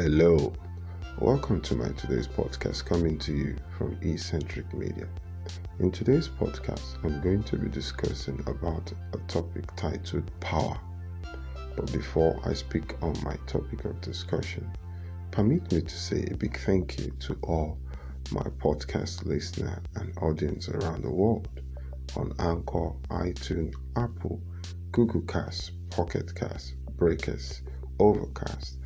Hello, welcome to my today's podcast coming to you from Eccentric Media. In today's podcast, I'm going to be discussing about a topic titled power. But before I speak on my topic of discussion, permit me to say a big thank you to all my podcast listener and audience around the world on Anchor, iTunes, Apple, Google Cast, Pocket Cast, Breakers, Overcast,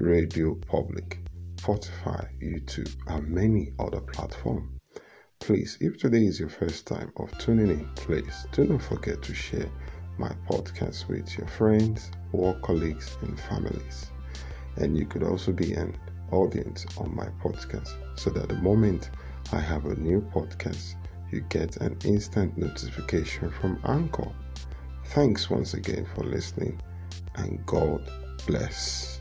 Radio Public, Spotify, YouTube, and many other platforms. Please, if today is your first time of tuning in, please do not forget to share my podcast with your friends, work colleagues, and families. And you could also be an audience on my podcast so that the moment I have a new podcast, you get an instant notification from Anchor. Thanks once again for listening, and God bless.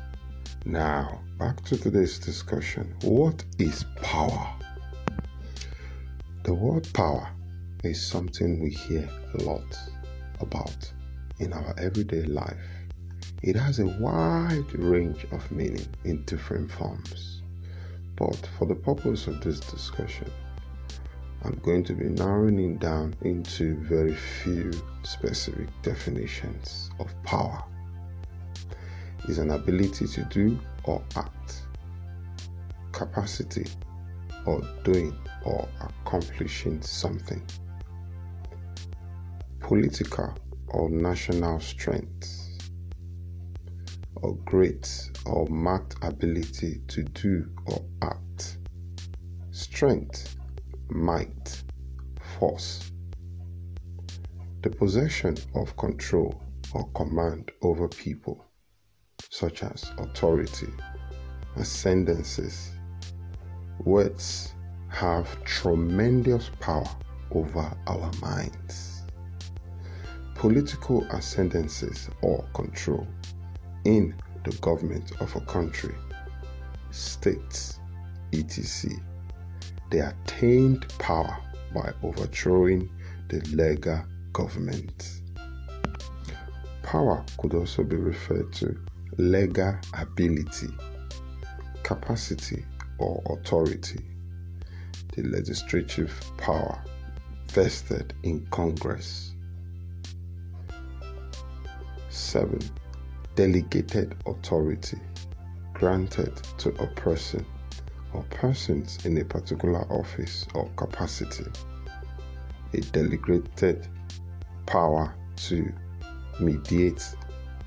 Now, back to today's discussion. What is power? The word power is something we hear a lot about in our everyday life. It has a wide range of meaning in different forms. But for the purpose of this discussion, I'm going to be narrowing it down into very few specific definitions of power is an ability to do or act, capacity or doing or accomplishing something, political or national strength, or great or marked ability to do or act, strength, might, force, the possession of control or command over people such as authority, ascendancies. Words have tremendous power over our minds. Political ascendancies or control in the government of a country, states, etc. They attained power by overthrowing the legal government. Power could also be referred to legal ability, capacity, or authority, the legislative power vested in Congress. 7. Delegated authority granted to a person or persons in a particular office or capacity. A delegated power to mediate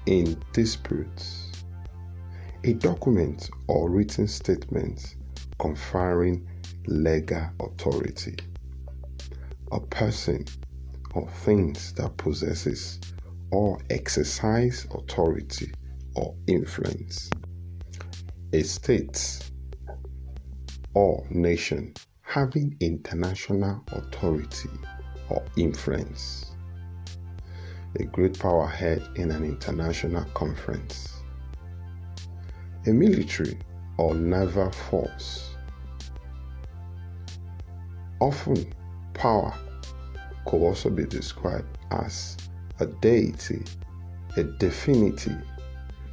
in disputes. A document or written statement conferring legal authority. A person or things that possesses or exercise authority or influence. A state or nation having international authority or influence a great power head in an international conference. A military or naval force. Often, power could also be described as a deity, a divinity,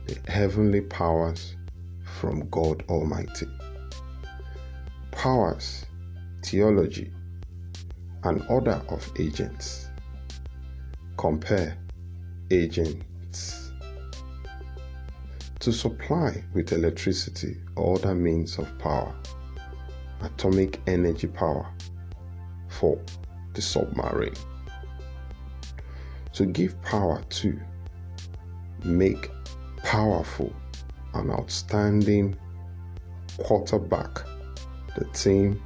the heavenly powers from God Almighty. Powers, theology, and order of agents compare agents to supply with electricity or other means of power, atomic energy power for the submarine. To give power to, make powerful and outstanding quarterback, the team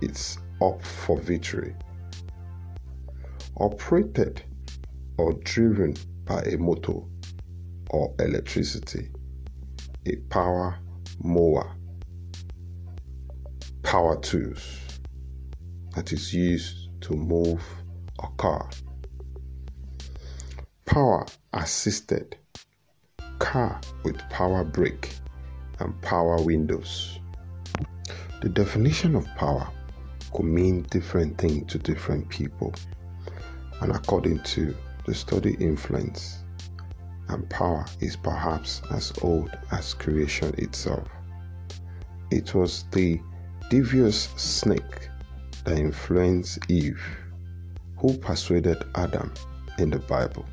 is up for victory. Operated or driven by a motor or electricity, a power mower, power tools that is used to move a car, power assisted car with power brake and power windows. The definition of power could mean different things to different people, and according to the study influence and power is perhaps as old as creation itself. It was the devious snake that influenced Eve, who persuaded Adam in the Bible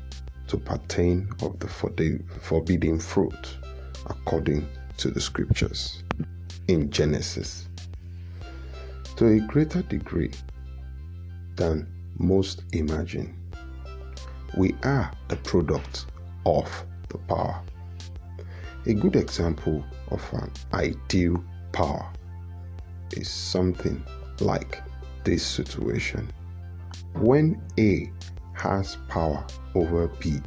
to partake of the forbidden fruit according to the scriptures in Genesis. To a greater degree than most imagine, we are the product of the power. A good example of an ideal power is something like this situation. When A has power over B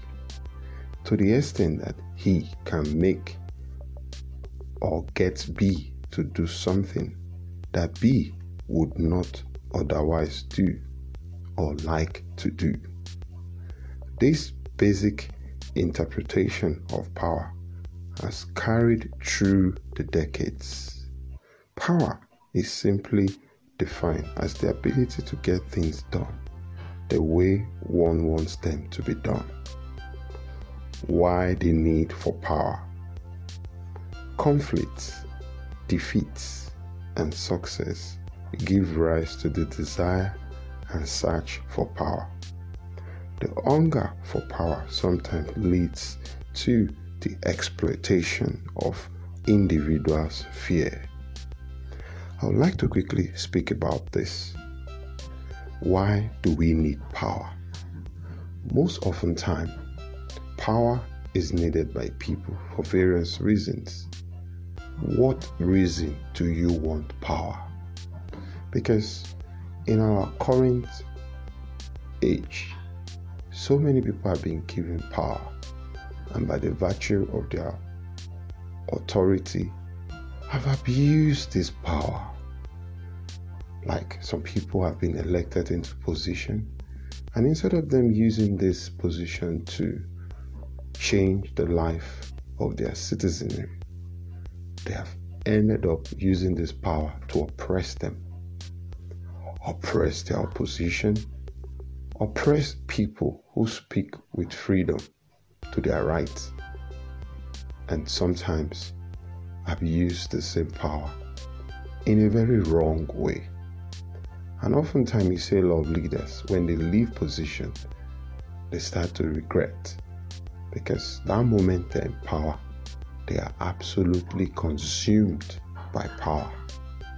to the extent that he can make or get B to do something that B would not otherwise do or like to do. This basic interpretation of power has carried through the decades. Power is simply defined as the ability to get things done the way one wants them to be done. Why the need for power? Conflicts, defeats, and success give rise to the desire and search for power. The hunger for power sometimes leads to the exploitation of individuals' fear. I would like to quickly speak about this. Why do we need power? Most often time, power is needed by people for various reasons. What reason do you want power? Because in our current age, so many people have been given power, and by the virtue of their authority, have abused this power. Like some people have been elected into position, and instead of them using this position to change the life of their citizenry, they have ended up using this power to oppress them, oppress their opposition, oppress people who speak with freedom to their rights, and sometimes abuse the same power in a very wrong way. And oftentimes, you see a lot of leaders, when they leave position, they start to regret because that moment they're in power, they are absolutely consumed by power.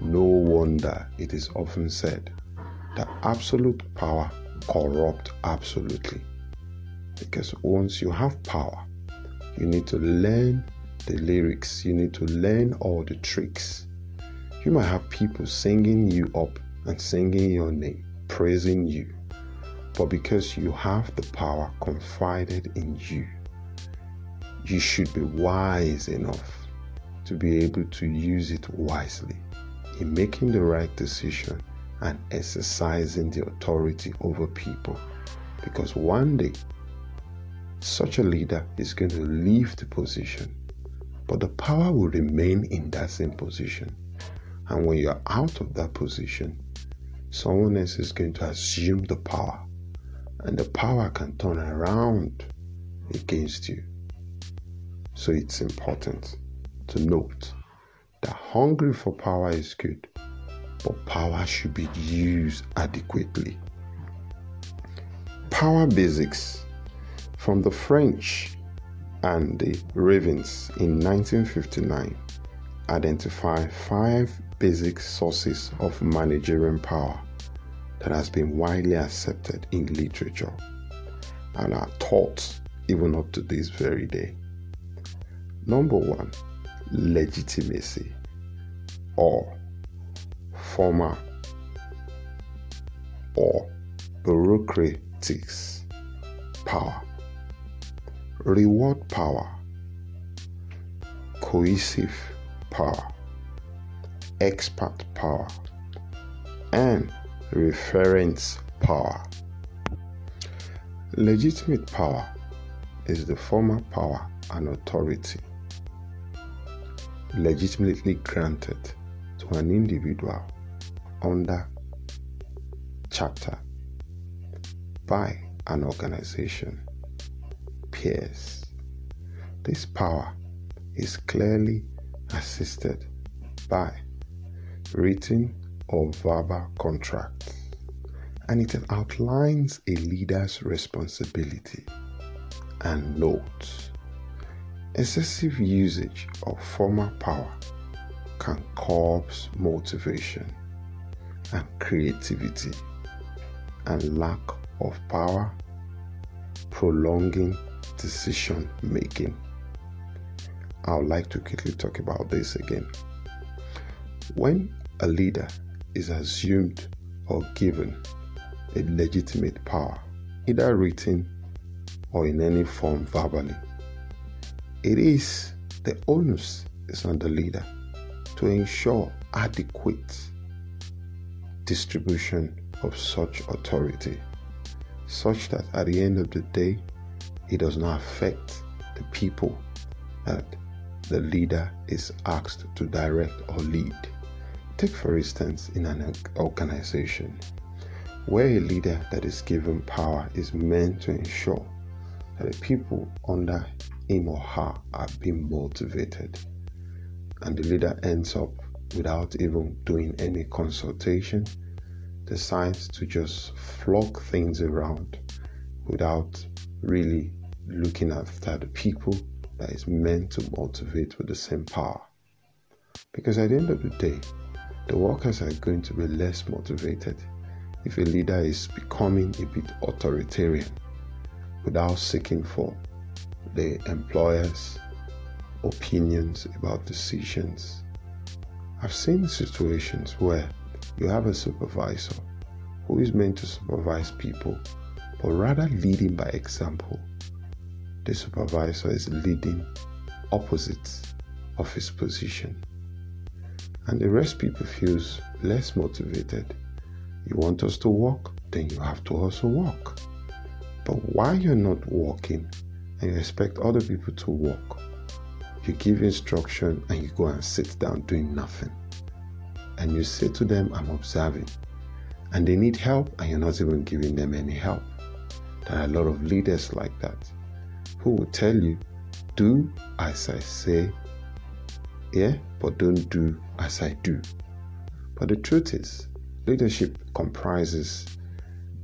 No wonder it is often said that absolute power corrupt absolutely. Because once you have power, you need to learn the lyrics, you need to learn all the tricks. You might have people singing you up and singing your name, praising you. But because you have the power confided in you, you should be wise enough to be able to use it wisely in making the right decision and exercising the authority over people. Because one day, such a leader is going to leave the position, but the power will remain in that same position. And when you're out of that position, someone else is going to assume the power, and the power can turn around against you. So it's important to note that hungry for power is good, but power should be used adequately. Power basics from the French and the Ravens in 1959 identify five basic sources of managerial power that has been widely accepted in literature and are taught even up to this very day. Number one, legitimacy or former or bureaucratics power, reward power, coercive power, expert power, and referent power. Legitimate power is the former power and authority legitimately granted to an individual under chapter by an organization, peers, this power is clearly assisted by written or verbal contracts and it outlines a leader's responsibility and notes. Excessive usage of formal power can cause motivation and creativity and lack of power prolonging decision making i would like to quickly talk about this again when a leader is assumed or given a legitimate power, either written or in any form verbally. It is the onus is on the leader to ensure adequate distribution of such authority, such that at the end of the day, it does not affect the people that the leader is asked to direct or lead. Take, for instance, in an organization, where a leader that is given power is meant to ensure that the people under him or her are being motivated, and the leader ends up without even doing any consultation, decides to just flog things around without really looking after the people that is meant to motivate with the same power. Because at the end of the day, the workers are going to be less motivated if a leader is becoming a bit authoritarian without seeking for the employer's opinions about decisions. I've seen situations where you have a supervisor who is meant to supervise people, but rather leading by example. The supervisor is leading opposite of his position. And the rest people feels less motivated you want us to walk? Then you have to also walk. But why you're not walking and you expect other people to walk, you give instruction and you go and sit down doing nothing. And you say to them, I'm observing. And they need help and you're not even giving them any help. There are a lot of leaders like that who will tell you, do as I say, yeah, but don't do as I do. But the truth is, Leadership comprises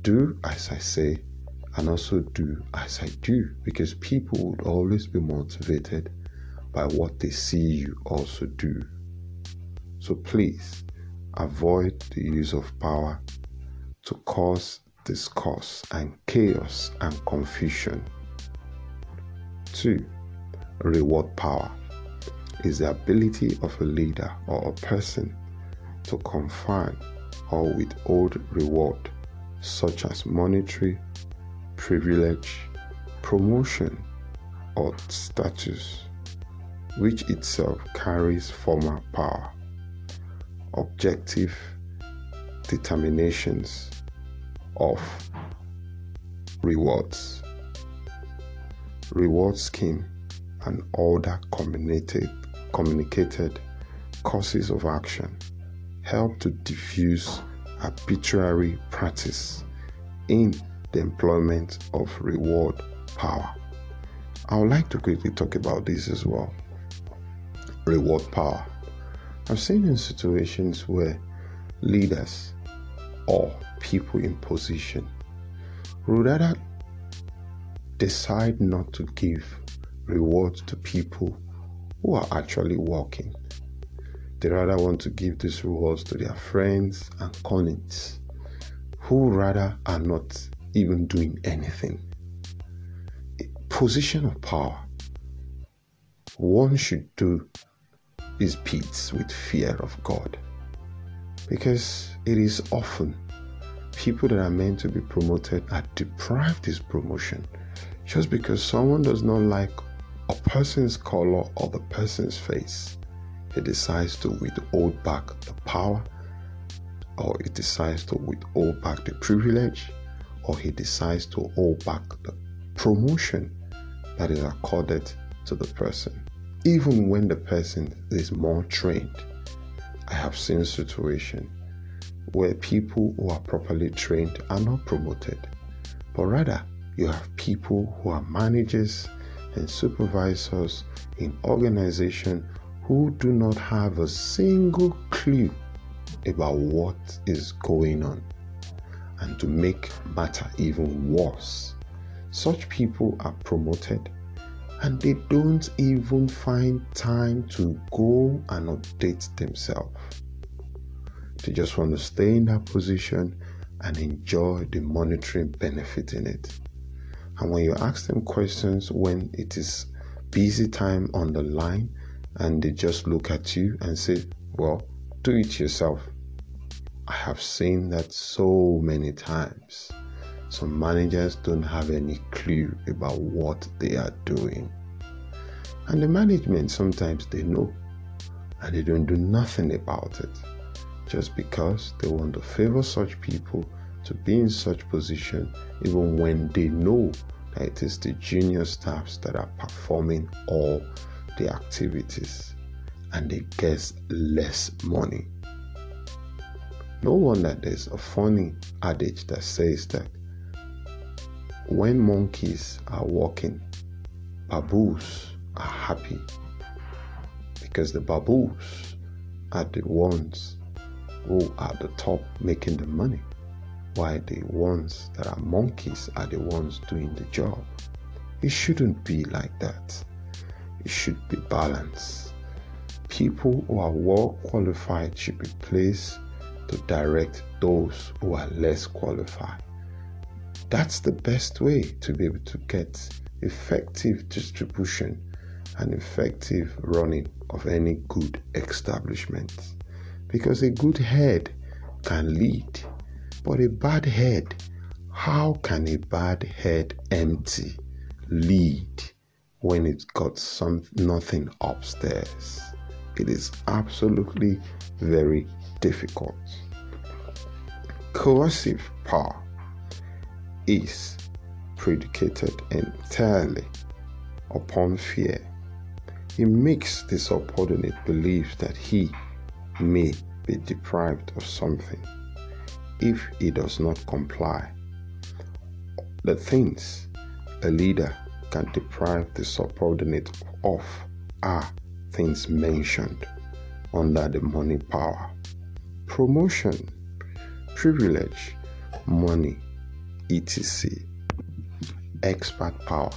do as I say and also do as I do because people would always be motivated by what they see you also do. So please avoid the use of power to cause discourse and chaos and confusion. 2. Reward power is the ability of a leader or a person to confine or withhold reward such as monetary privilege, promotion, or status, which itself carries formal power. Objective determinations of rewards. Reward scheme and other communicated, communicated courses of action help to diffuse arbitrary practice in the employment of reward power. I would like to quickly talk about this as well. Reward power. I've seen in situations where leaders or people in position would rather decide not to give rewards to people who are actually working they rather want to give these rewards to their friends and colleagues who rather are not even doing anything. A position of power. One should do his deeds with fear of God. Because it is often people that are meant to be promoted are deprived this promotion just because someone does not like a person's color or the person's face he decides to withhold back the power, or he decides to withhold back the privilege, or he decides to hold back the promotion that is accorded to the person, even when the person is more trained. I have seen situations where people who are properly trained are not promoted, but rather you have people who are managers and supervisors in organizations who do not have a single clue about what is going on. And to make matter even worse, such people are promoted and they don't even find time to go and update themselves. They just want to stay in that position and enjoy the monetary benefit in it. And when you ask them questions when it is busy time on the line and they just look at you and say, Well, do it yourself. I have seen that so many times. Some managers don't have any clue about what they are doing. And the management sometimes they know and they don't do nothing about it just because they want to favor such people to be in such position even when they know that it is the junior staffs that are performing all the activities and they get less money. No wonder there's a funny adage that says that when monkeys are walking, baboons are happy because the baboons are the ones who are at the top making the money, while the ones that are monkeys are the ones doing the job. It shouldn't be like that. It should be balanced. People who are well qualified should be placed to direct those who are less qualified. That's the best way to be able to get effective distribution and effective running of any good establishment. Because a good head can lead, but a bad head, how can a bad head empty lead when it's got some nothing upstairs? It is absolutely very difficult. Coercive power is predicated entirely upon fear. He makes the subordinate believe that he may be deprived of something if he does not comply. The things a leader can deprive the subordinate of are things mentioned under the money power promotion, privilege, money, etc. Expert power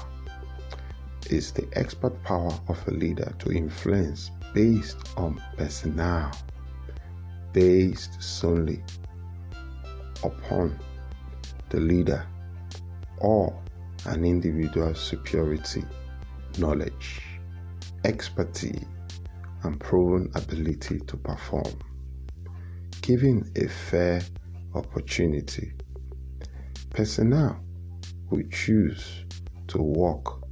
is the expert power of a leader to influence based on personnel, based solely upon the leader or an individual's superiority, knowledge, expertise, and proven ability to perform. Giving a fair opportunity, personnel will choose to work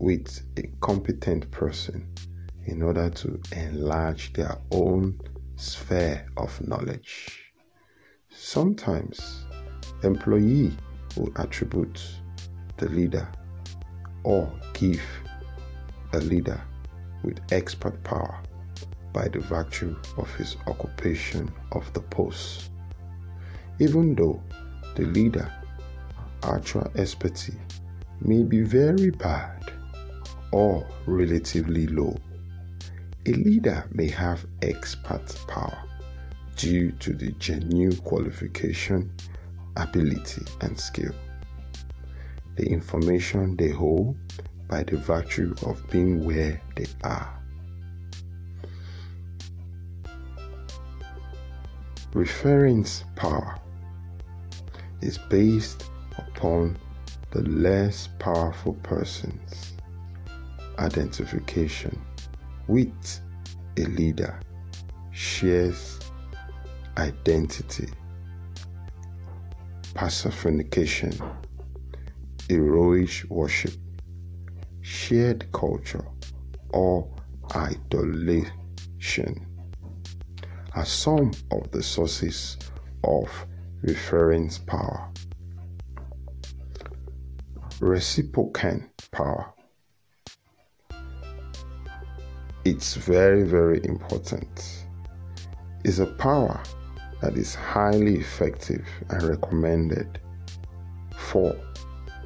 with a competent person in order to enlarge their own sphere of knowledge. Sometimes employee will attribute the leader or give a leader with expert power by the virtue of his occupation of the post. Even though the leader actual expertise may be very bad or relatively low. A leader may have expert power due to the genuine qualification, ability, and skill. The information they hold by the virtue of being where they are. Referent power is based upon the less powerful person's identification with a leader shares identity, personification, heroic worship, shared culture, or idolation are some of the sources of referent power. Reciprocal power. It's very, very important. It's a power that is highly effective and recommended for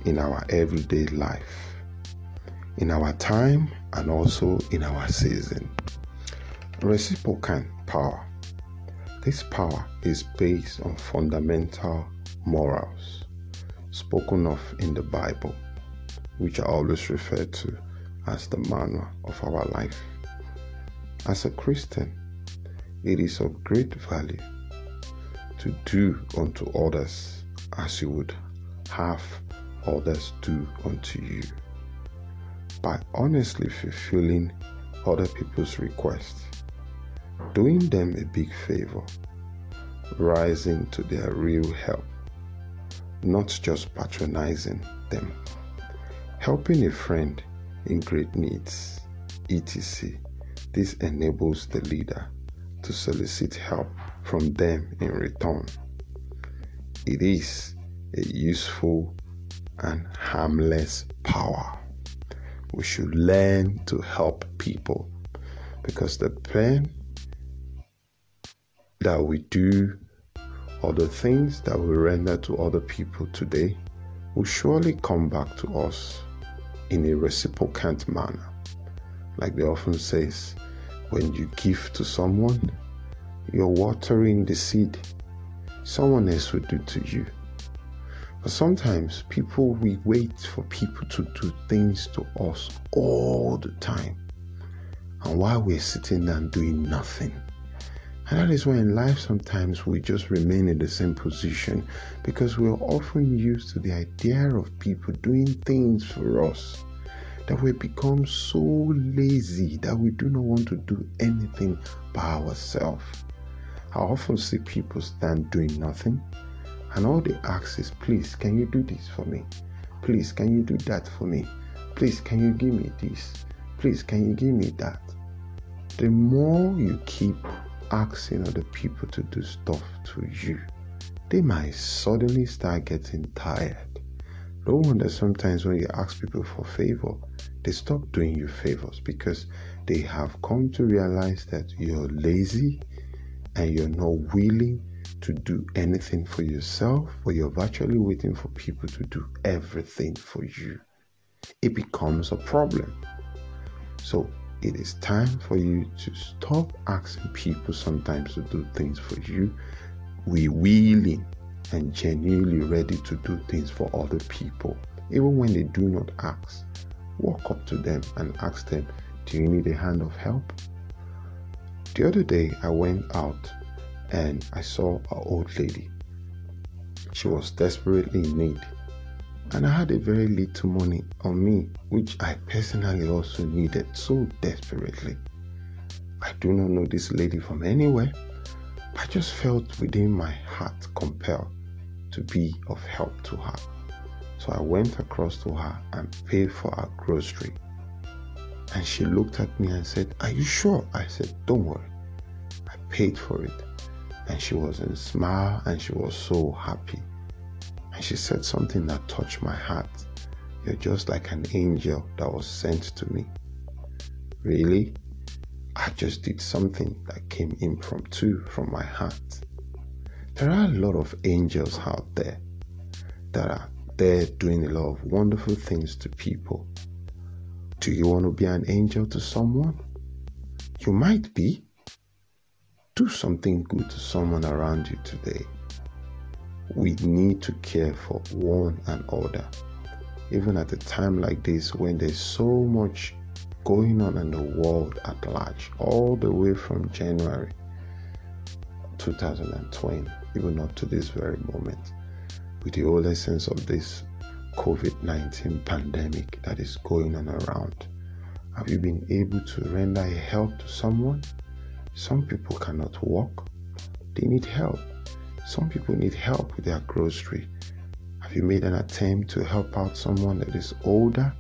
in our everyday life. in our time and also in our season. Reciprocal power. This power is based on fundamental morals spoken of in the Bible, which are always referred to as the manner of our life. As a Christian, it is of great value to do unto others as you would have others do unto you. By honestly fulfilling other people's requests, doing them a big favor, rising to their real help, not just patronizing them, helping a friend in great needs, etc. This enables the leader to solicit help from them in return. It is a useful and harmless power. We should learn to help people because the pain that we do or the things that we render to other people today will surely come back to us in a reciprocant manner. Like they often says, when you give to someone, you're watering the seed someone else will do to you. But sometimes people we wait for people to do things to us all the time. And while we're sitting there doing nothing. And that is why in life sometimes we just remain in the same position because we're often used to the idea of people doing things for us that we become so lazy that we do not want to do anything by ourselves. I often see people stand doing nothing, and all they ask is, Please, can you do this for me? Please, can you do that for me? Please, can you give me this? Please, can you give me that? The more you keep asking other people to do stuff to you, they might suddenly start getting tired. No wonder sometimes when you ask people for favor, they stop doing you favors because they have come to realize that you're lazy and you're not willing to do anything for yourself, but you're virtually waiting for people to do everything for you, it becomes a problem. So it is time for you to stop asking people sometimes to do things for you. We willing and genuinely ready to do things for other people, even when they do not ask. Walk up to them and ask them, Do you need a hand of help? The other day, I went out and I saw an old lady. She was desperately in need, and I had a very little money on me, which I personally also needed so desperately. I do not know this lady from anywhere, but I just felt within my heart compelled to be of help to her. So I went across to her and paid for her grocery. And she looked at me and said, Are you sure? I said, Don't worry I paid for it. And she was in smile and she was so happy. And she said something that touched my heart. You're just like an angel that was sent to me. Really? I just did something that came in from too from my heart. There are a lot of angels out there that are there doing a lot of wonderful things to people. Do you want to be an angel to someone? You might be. Do something good to someone around you today. We need to care for one and another. Even at a time like this when there's so much going on in the world at large, all the way from January 2020, even up to this very moment, with the whole essence of this COVID 19 pandemic that is going on around. Have you been able to render help to someone? Some people cannot walk, they need help. Some people need help with their grocery. Have you made an attempt to help out someone that is older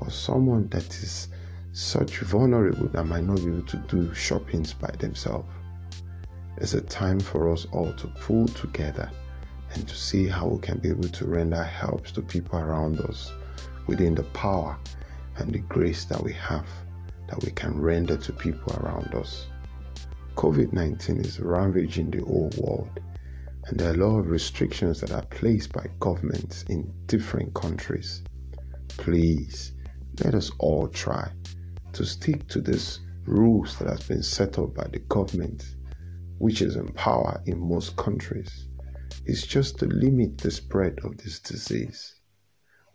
or someone that is such vulnerable that might not be able to do shoppings by themselves? It's a time for us all to pull together and to see how we can be able to render helps to people around us within the power and the grace that we have that we can render to people around us. COVID 19 is ravaging the whole world, and there are a lot of restrictions that are placed by governments in different countries. Please let us all try to stick to these rules that has been set up by the government, which is in power in most countries, It's just to limit the spread of this disease.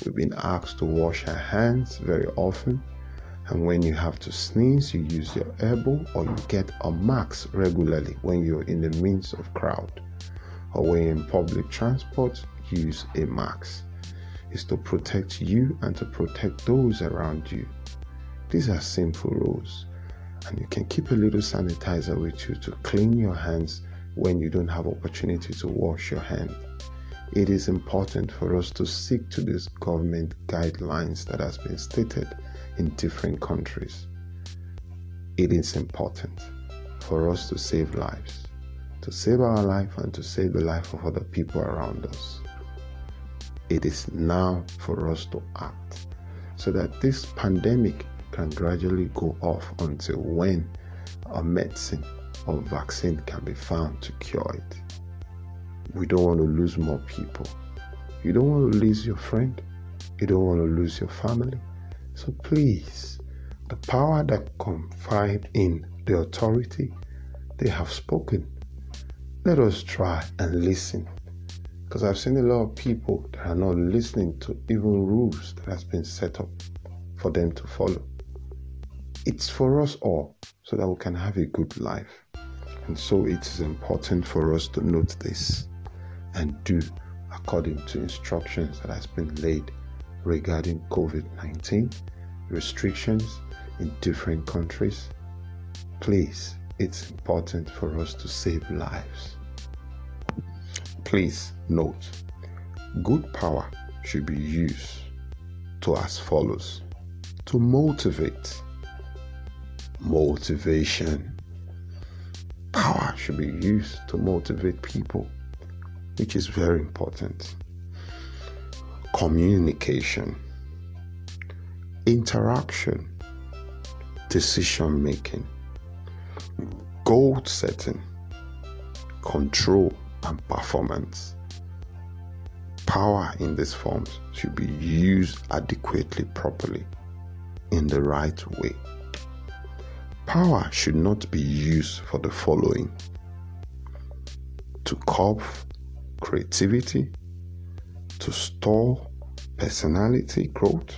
We've been asked to wash our hands very often, and when you have to sneeze, you use your elbow or you get a mask regularly when you're in the midst of crowd, or when in public transport, use a mask. It's to protect you and to protect those around you. These are simple rules and you can keep a little sanitizer with you to clean your hands when you don't have opportunity to wash your hand it is important for us to stick to these government guidelines that has been stated in different countries it is important for us to save lives to save our life and to save the life of other people around us it is now for us to act so that this pandemic can gradually go off until when a medicine or vaccine can be found to cure it. We don't want to lose more people. You don't want to lose your friend. You don't want to lose your family. So please, the power that confide in the authority, they have spoken. Let us try and listen. Because I've seen a lot of people that are not listening to even rules that has been set up for them to follow. It's for us all so that we can have a good life. And so it is important for us to note this and do according to instructions that has been laid regarding COVID-19 restrictions in different countries. Please, it's important for us to save lives. Please note, good power should be used to as follows to motivate motivation. Power should be used to motivate people, which is very important. Communication, interaction, decision making, goal setting, control, and performance. Power in these forms should be used adequately, properly, in the right way. Power should not be used for the following to curb creativity, to stall personality growth,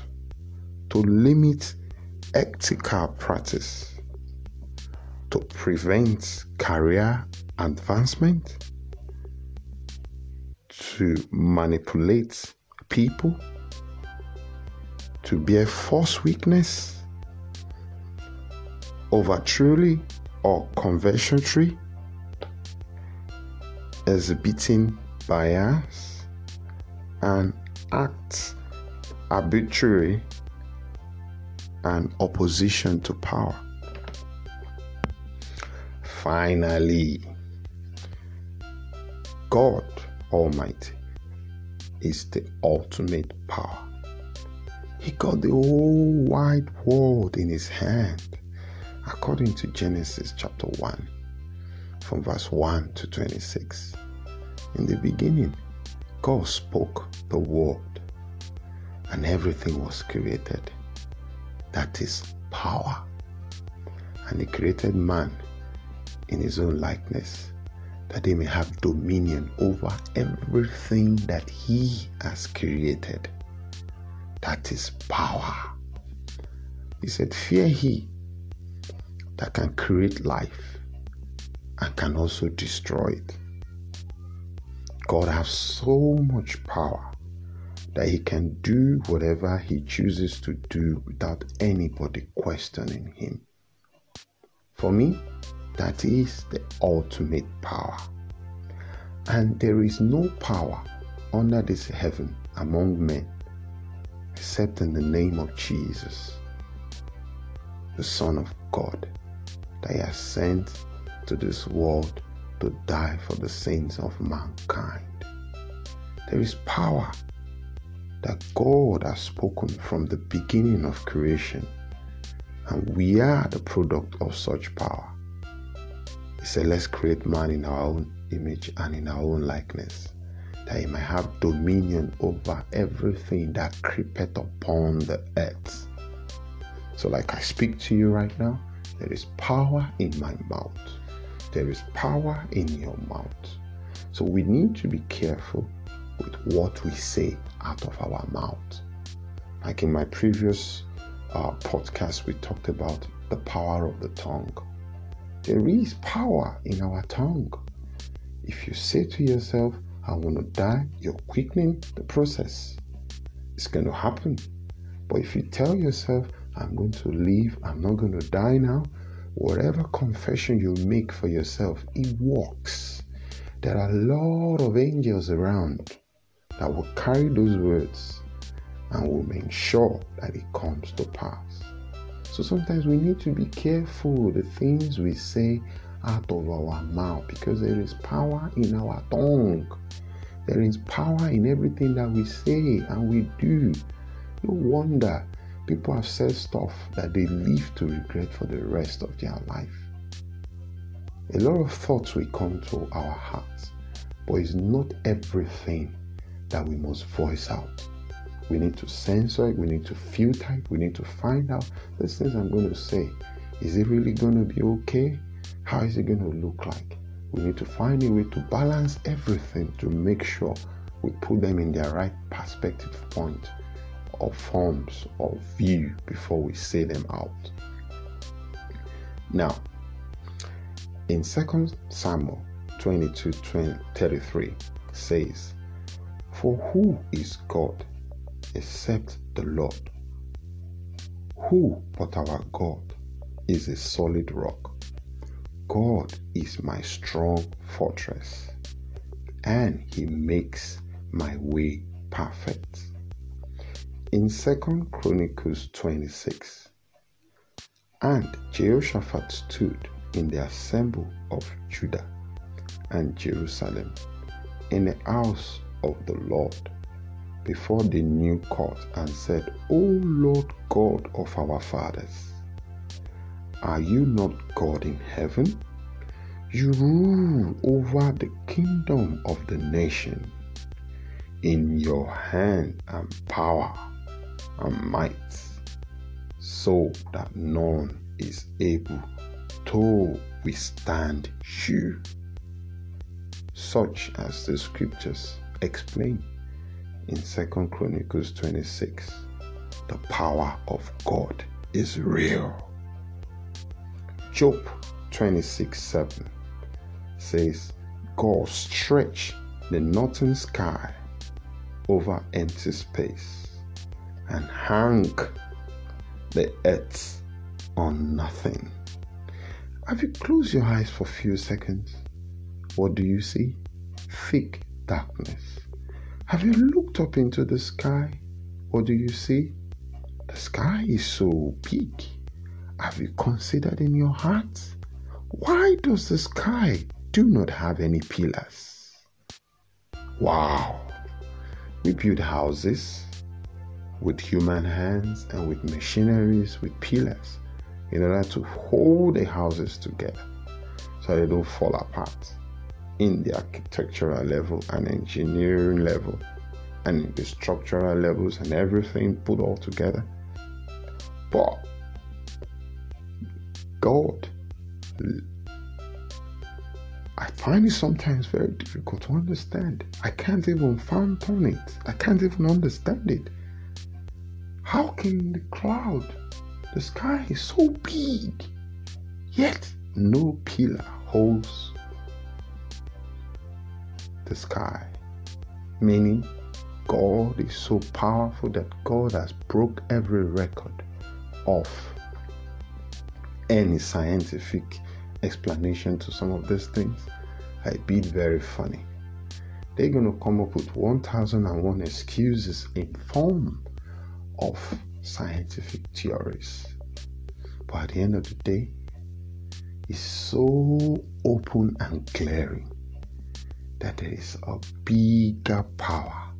to limit ethical practice, to prevent career advancement, to manipulate people, to bear false witness over truly or conversionary, exhibiting bias, and act arbitrary and opposition to power. Finally, God Almighty is the ultimate power. He got the whole wide world in his hand according to Genesis chapter 1, from verse 1 to 26. In the beginning, God spoke the word, and everything was created. That is power. And He created man in His own likeness, that He may have dominion over everything that He has created. That is power. He said, Fear He that can create life and can also destroy it. God has so much power that He can do whatever He chooses to do without anybody questioning Him. For me, that is the ultimate power. And there is no power under this heaven among men except in the name of Jesus, the Son of God that he has sent to this world to die for the sins of mankind. There is power that God has spoken from the beginning of creation, and we are the product of such power. He said, Let's create man in our own image and in our own likeness, that he might have dominion over everything that creepeth upon the earth. So, like I speak to you right now, there is power in my mouth. There is power in your mouth. So, we need to be careful with what we say out of our mouth. Like in my previous uh, podcast, we talked about the power of the tongue. There is power in our tongue. If you say to yourself, I want to die, you're quickening the process. It's going to happen. But if you tell yourself, I'm going to live, I'm not going to die now, whatever confession you make for yourself, it works. There are a lot of angels around that will carry those words and will make sure that it comes to pass. So sometimes we need to be careful the things we say out of our mouth because there is power in our tongue. There is power in everything that we say and we do. No wonder people have said stuff that they live to regret for the rest of their life. A lot of thoughts will come to our hearts, but it's not everything that we must voice out. We need to censor it, we need to filter it, we need to find out these things I'm going to say. Is it really going to be okay? How is it going to look like? We need to find a way to balance everything to make sure we put them in their right perspective point or forms of view before we say them out. Now, in 2 Samuel 22 20, 33 says, For who is God except the Lord? Who but our God is a solid rock? God is my strong fortress, and He makes my way perfect. In 2 Chronicles 26, and Jehoshaphat stood in the assembly of Judah and Jerusalem in the house of the Lord before the new court and said, O Lord God of our fathers, are you not God in heaven? You rule over the kingdom of the nation. In your hand and power and might, so that none is able to withstand you. Such as the scriptures explain in Second Chronicles 26. The power of God is real. Job 26 7 says, God stretched the northern sky over empty space and hung the earth on nothing. Have you closed your eyes for a few seconds? What do you see? Thick darkness. Have you looked up into the sky? What do you see? The sky is so big have you considered in your heart? Why does the sky do not have any pillars? Wow! We build houses with human hands and with machineries with pillars in order to hold the houses together so they don't fall apart in the architectural level and engineering level and the structural levels and everything put all together. But God. I find it sometimes very difficult to understand. I can't even fathom it. I can't even understand it. How can the cloud, the sky is so big, yet no pillar holds the sky? Meaning, God is so powerful that God has broke every record of any scientific explanation to some of these things, I be very funny. They're going to come up with 1001 excuses in form of scientific theories. But at the end of the day, it's so open and glaring that there is a bigger power,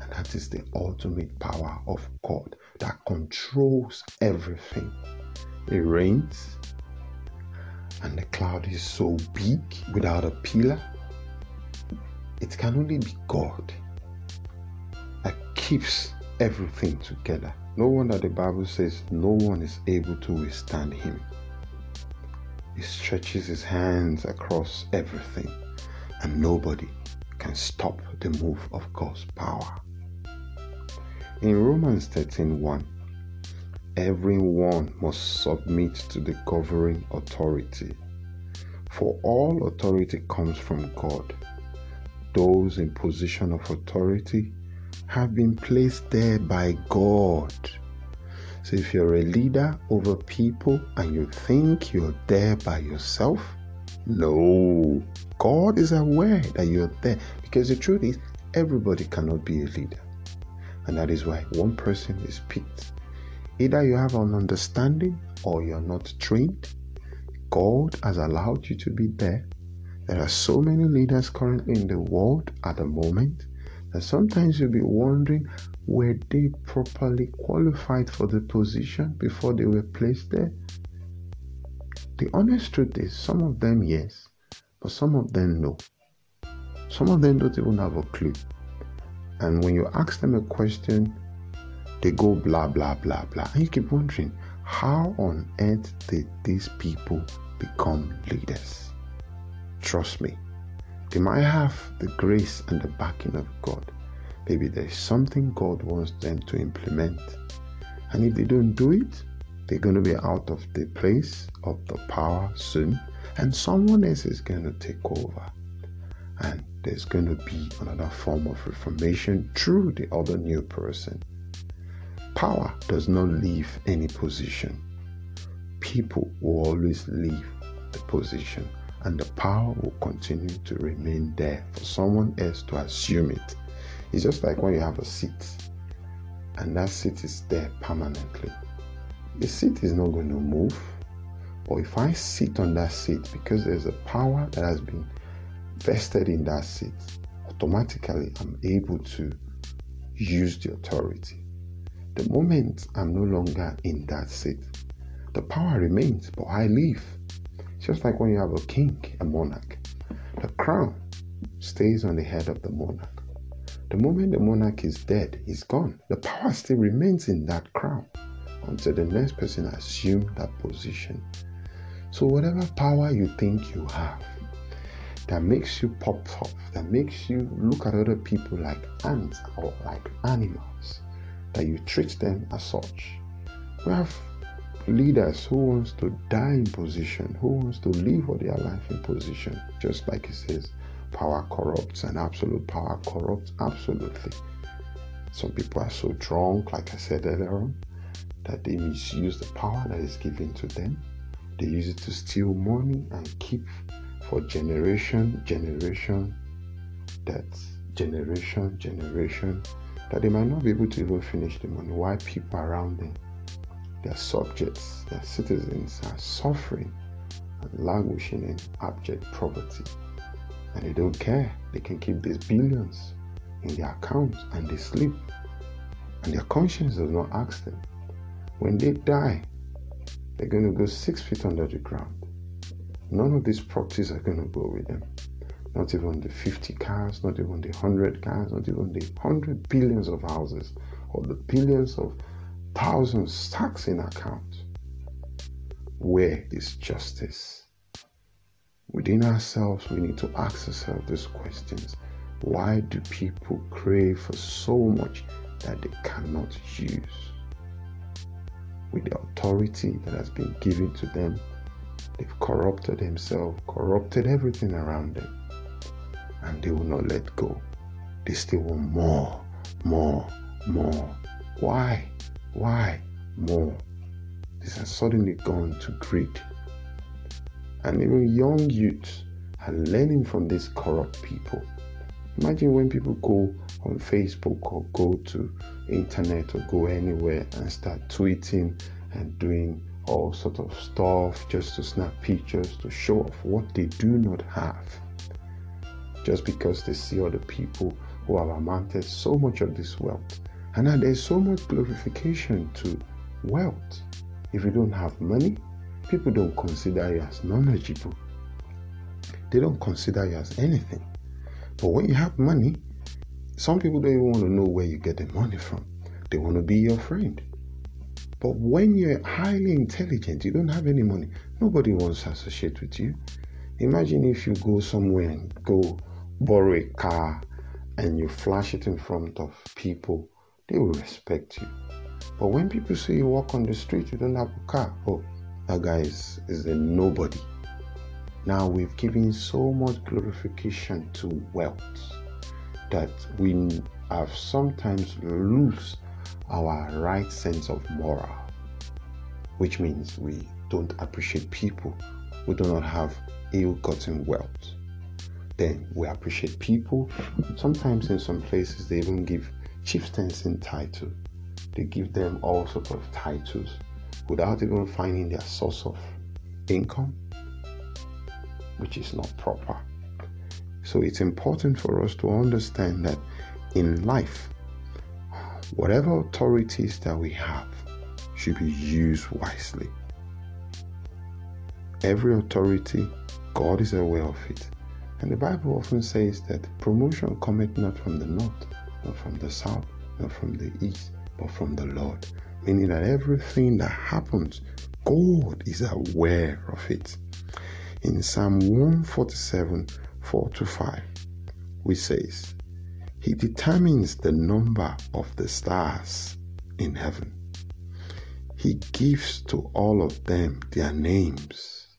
and that is the ultimate power of God that controls everything. It rains, and the cloud is so big without a pillar. It can only be God that keeps everything together No wonder the Bible says no one is able to withstand him. He stretches his hands across everything, and nobody can stop the move of God's power. In Romans 13:1, everyone must submit to the governing authority. For all authority comes from God. Those in position of authority have been placed there by God. So if you're a leader over people and you think you're there by yourself, no. God is aware that you're there because the truth is, everybody cannot be a leader. And that is why one person is picked Either you have an understanding or you're not trained. God has allowed you to be there. There are so many leaders currently in the world at the moment that sometimes you'll be wondering were they properly qualified for the position before they were placed there? The honest truth is, some of them, yes, but some of them, no. Some of them don't even have a clue. And when you ask them a question, they go blah, blah, blah, blah. And you keep wondering, how on earth did these people become leaders? Trust me, they might have the grace and the backing of God. Maybe there's something God wants them to implement. And if they don't do it, they're going to be out of the place of the power soon, and someone else is going to take over. And there's going to be another form of reformation through the other new person. Power does not leave any position. People will always leave the position, and the power will continue to remain there for someone else to assume it. It's just like when you have a seat, and that seat is there permanently. The seat is not going to move, but if I sit on that seat because there's a power that has been vested in that seat, automatically I'm able to use the authority. The moment I'm no longer in that seat, the power remains, but I leave. Just like when you have a king, a monarch. The crown stays on the head of the monarch. The moment the monarch is dead, he's gone. The power still remains in that crown until the next person assumes that position. So, whatever power you think you have that makes you pop up, that makes you look at other people like ants or like animals, that you treat them as such. We have leaders who wants to die in position, who wants to live all their life in position, just like it says, power corrupts and absolute power corrupts absolutely. Some people are so drunk, like I said earlier on, that they misuse the power that is given to them. They use it to steal money and keep for generation, generation, that generation, generation, that they might not be able to even finish the money. Why people around them, their subjects, their citizens are suffering and languishing in abject poverty. And they don't care. They can keep these billions in their accounts and they sleep. And their conscience does not ask them. When they die, they're going to go six feet under the ground. None of these properties are going to go with them not even the 50 cars, not even the 100 cars, not even the 100 billions of houses or the billions of thousands stacks in account. Where is justice? Within ourselves, we need to ask ourselves these questions. Why do people crave for so much that they cannot use? With the authority that has been given to them, they've corrupted themselves, corrupted everything around them and they will not let go. They still want more, more, more. Why? Why? More. This has suddenly gone to greed. And even young youths are learning from these corrupt people. Imagine when people go on Facebook or go to internet or go anywhere and start tweeting and doing all sort of stuff just to snap pictures to show off what they do not have just because they see other people who have amassed so much of this wealth. And now there's so much glorification to wealth. If you don't have money, people don't consider you as knowledgeable. They don't consider you as anything. But when you have money, some people don't even want to know where you get the money from. They want to be your friend. But when you're highly intelligent, you don't have any money, nobody wants to associate with you. Imagine if you go somewhere and go borrow a car and you flash it in front of people, they will respect you. But when people see you walk on the street, you don't have a car, oh, that guy is, is a nobody. Now we've given so much glorification to wealth that we have sometimes lose our right sense of moral, which means we don't appreciate people who do not have ill-gotten wealth. Then we appreciate people. Sometimes in some places they even give chieftains in title. They give them all sorts of titles without even finding their source of income, which is not proper. So it's important for us to understand that in life, whatever authorities that we have should be used wisely. Every authority, God is aware of it. And the Bible often says that promotion cometh not from the north, not from the south, not from the east, but from the Lord. Meaning that everything that happens, God is aware of it. In Psalm 147, 4 to 5, which says, He determines the number of the stars in heaven. He gives to all of them their names.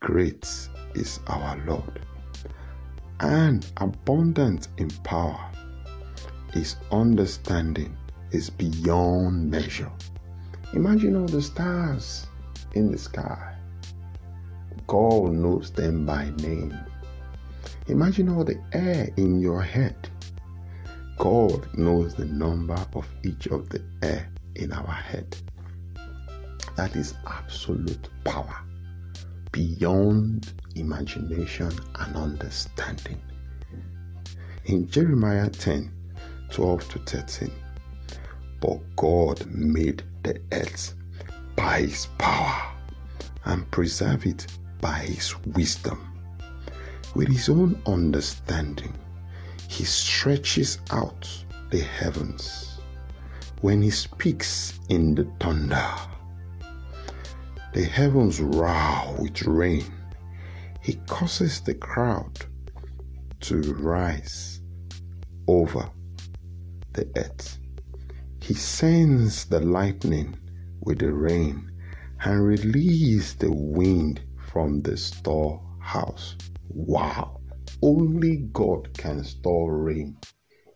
Great is our Lord and abundant in power. His understanding is beyond measure. Imagine all the stars in the sky. God knows them by name. Imagine all the air in your head. God knows the number of each of the air in our head. That is absolute power beyond imagination and understanding. In Jeremiah 10 12 to 13, but God made the earth by his power and preserve it by his wisdom. With his own understanding, he stretches out the heavens when he speaks in the thunder. The heavens roar with rain. He causes the crowd to rise over the earth. He sends the lightning with the rain and releases the wind from the storehouse. Wow! Only God can store rain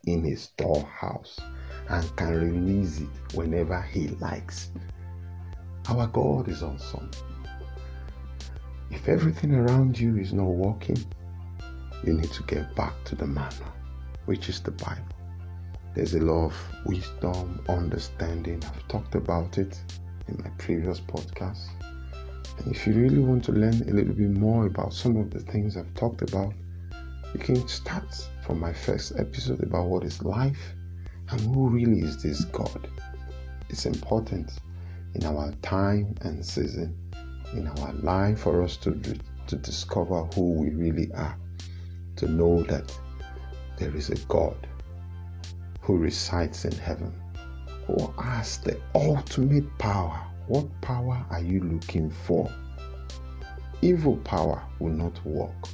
in his storehouse and can release it whenever he likes. Our God is awesome. If everything around you is not working, you need to get back to the manna, which is the Bible. There's a lot of wisdom, understanding. I've talked about it in my previous podcast. If you really want to learn a little bit more about some of the things I've talked about, you can start from my first episode about what is life and who really is this God. It's important in our time and season in our life for us to, to discover who we really are, to know that there is a God who resides in heaven, who has the ultimate power. What power are you looking for? Evil power will not work,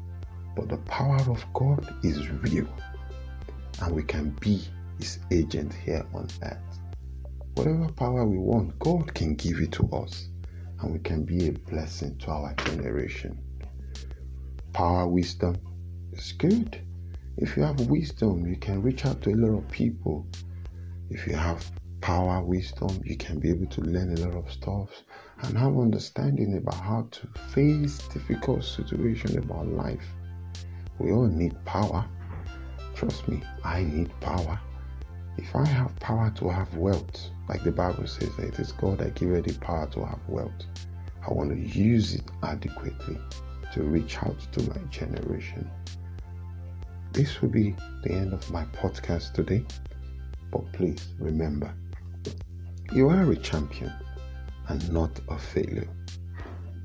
but the power of God is real, and we can be His agent here on earth. Whatever power we want, God can give it to us and we can be a blessing to our generation. Power, wisdom is good. If you have wisdom, you can reach out to a lot of people. If you have power, wisdom, you can be able to learn a lot of stuff and have understanding about how to face difficult situations about life. We all need power. Trust me, I need power. If I have power to have wealth, like the Bible says, it is God that giveth the power to have wealth. I want to use it adequately to reach out to my generation. This will be the end of my podcast today. But please remember, you are a champion and not a failure.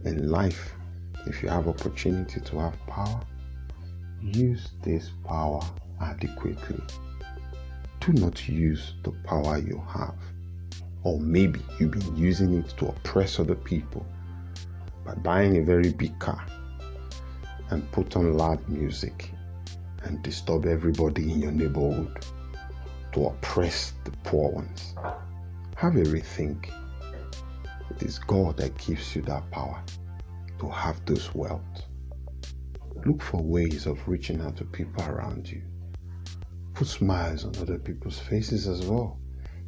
In life, if you have opportunity to have power, use this power adequately. Do not use the power you have Or maybe you've been using it to oppress other people by buying a very big car and put on loud music and disturb everybody in your neighborhood to oppress the poor ones. Have a rethink. It is God that gives you that power to have those wealth. Look for ways of reaching out to people around you. Put smiles on other people's faces as well.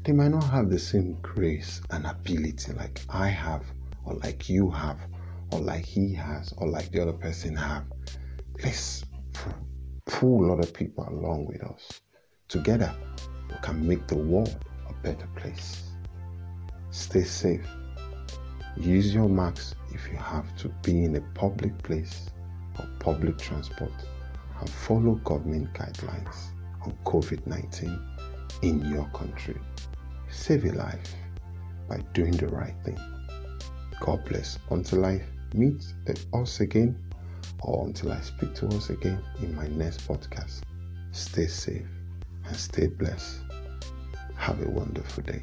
They might not have the same grace and ability like I have, or like you have, or like he has, or like the other person have. Let's pull other people along with us. Together, we can make the world a better place. Stay safe. Use your masks if you have to be in a public place or public transport and follow government guidelines on COVID 19 in your country. Save a life by doing the right thing. God bless. Until I meet us again or until I speak to us again in my next podcast, stay safe and stay blessed. Have a wonderful day.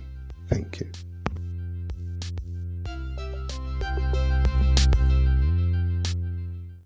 Thank you.